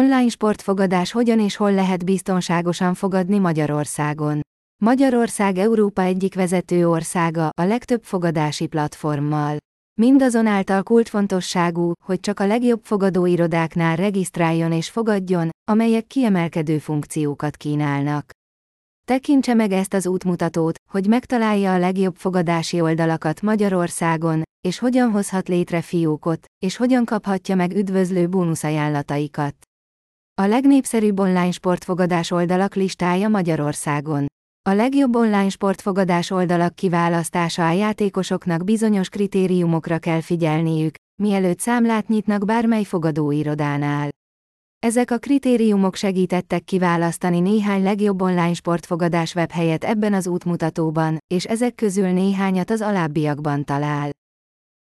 Online sportfogadás hogyan és hol lehet biztonságosan fogadni Magyarországon. Magyarország Európa egyik vezető országa, a legtöbb fogadási platformmal. Mindazonáltal kulcsfontosságú, hogy csak a legjobb fogadóirodáknál regisztráljon és fogadjon, amelyek kiemelkedő funkciókat kínálnak. Tekintse meg ezt az útmutatót, hogy megtalálja a legjobb fogadási oldalakat Magyarországon, és hogyan hozhat létre fiókot, és hogyan kaphatja meg üdvözlő bónuszajánlataikat. A legnépszerűbb online sportfogadás oldalak listája Magyarországon. A legjobb online sportfogadás oldalak kiválasztása a játékosoknak bizonyos kritériumokra kell figyelniük, mielőtt számlát nyitnak bármely fogadóirodánál. Ezek a kritériumok segítettek kiválasztani néhány legjobb online sportfogadás webhelyet ebben az útmutatóban, és ezek közül néhányat az alábbiakban talál.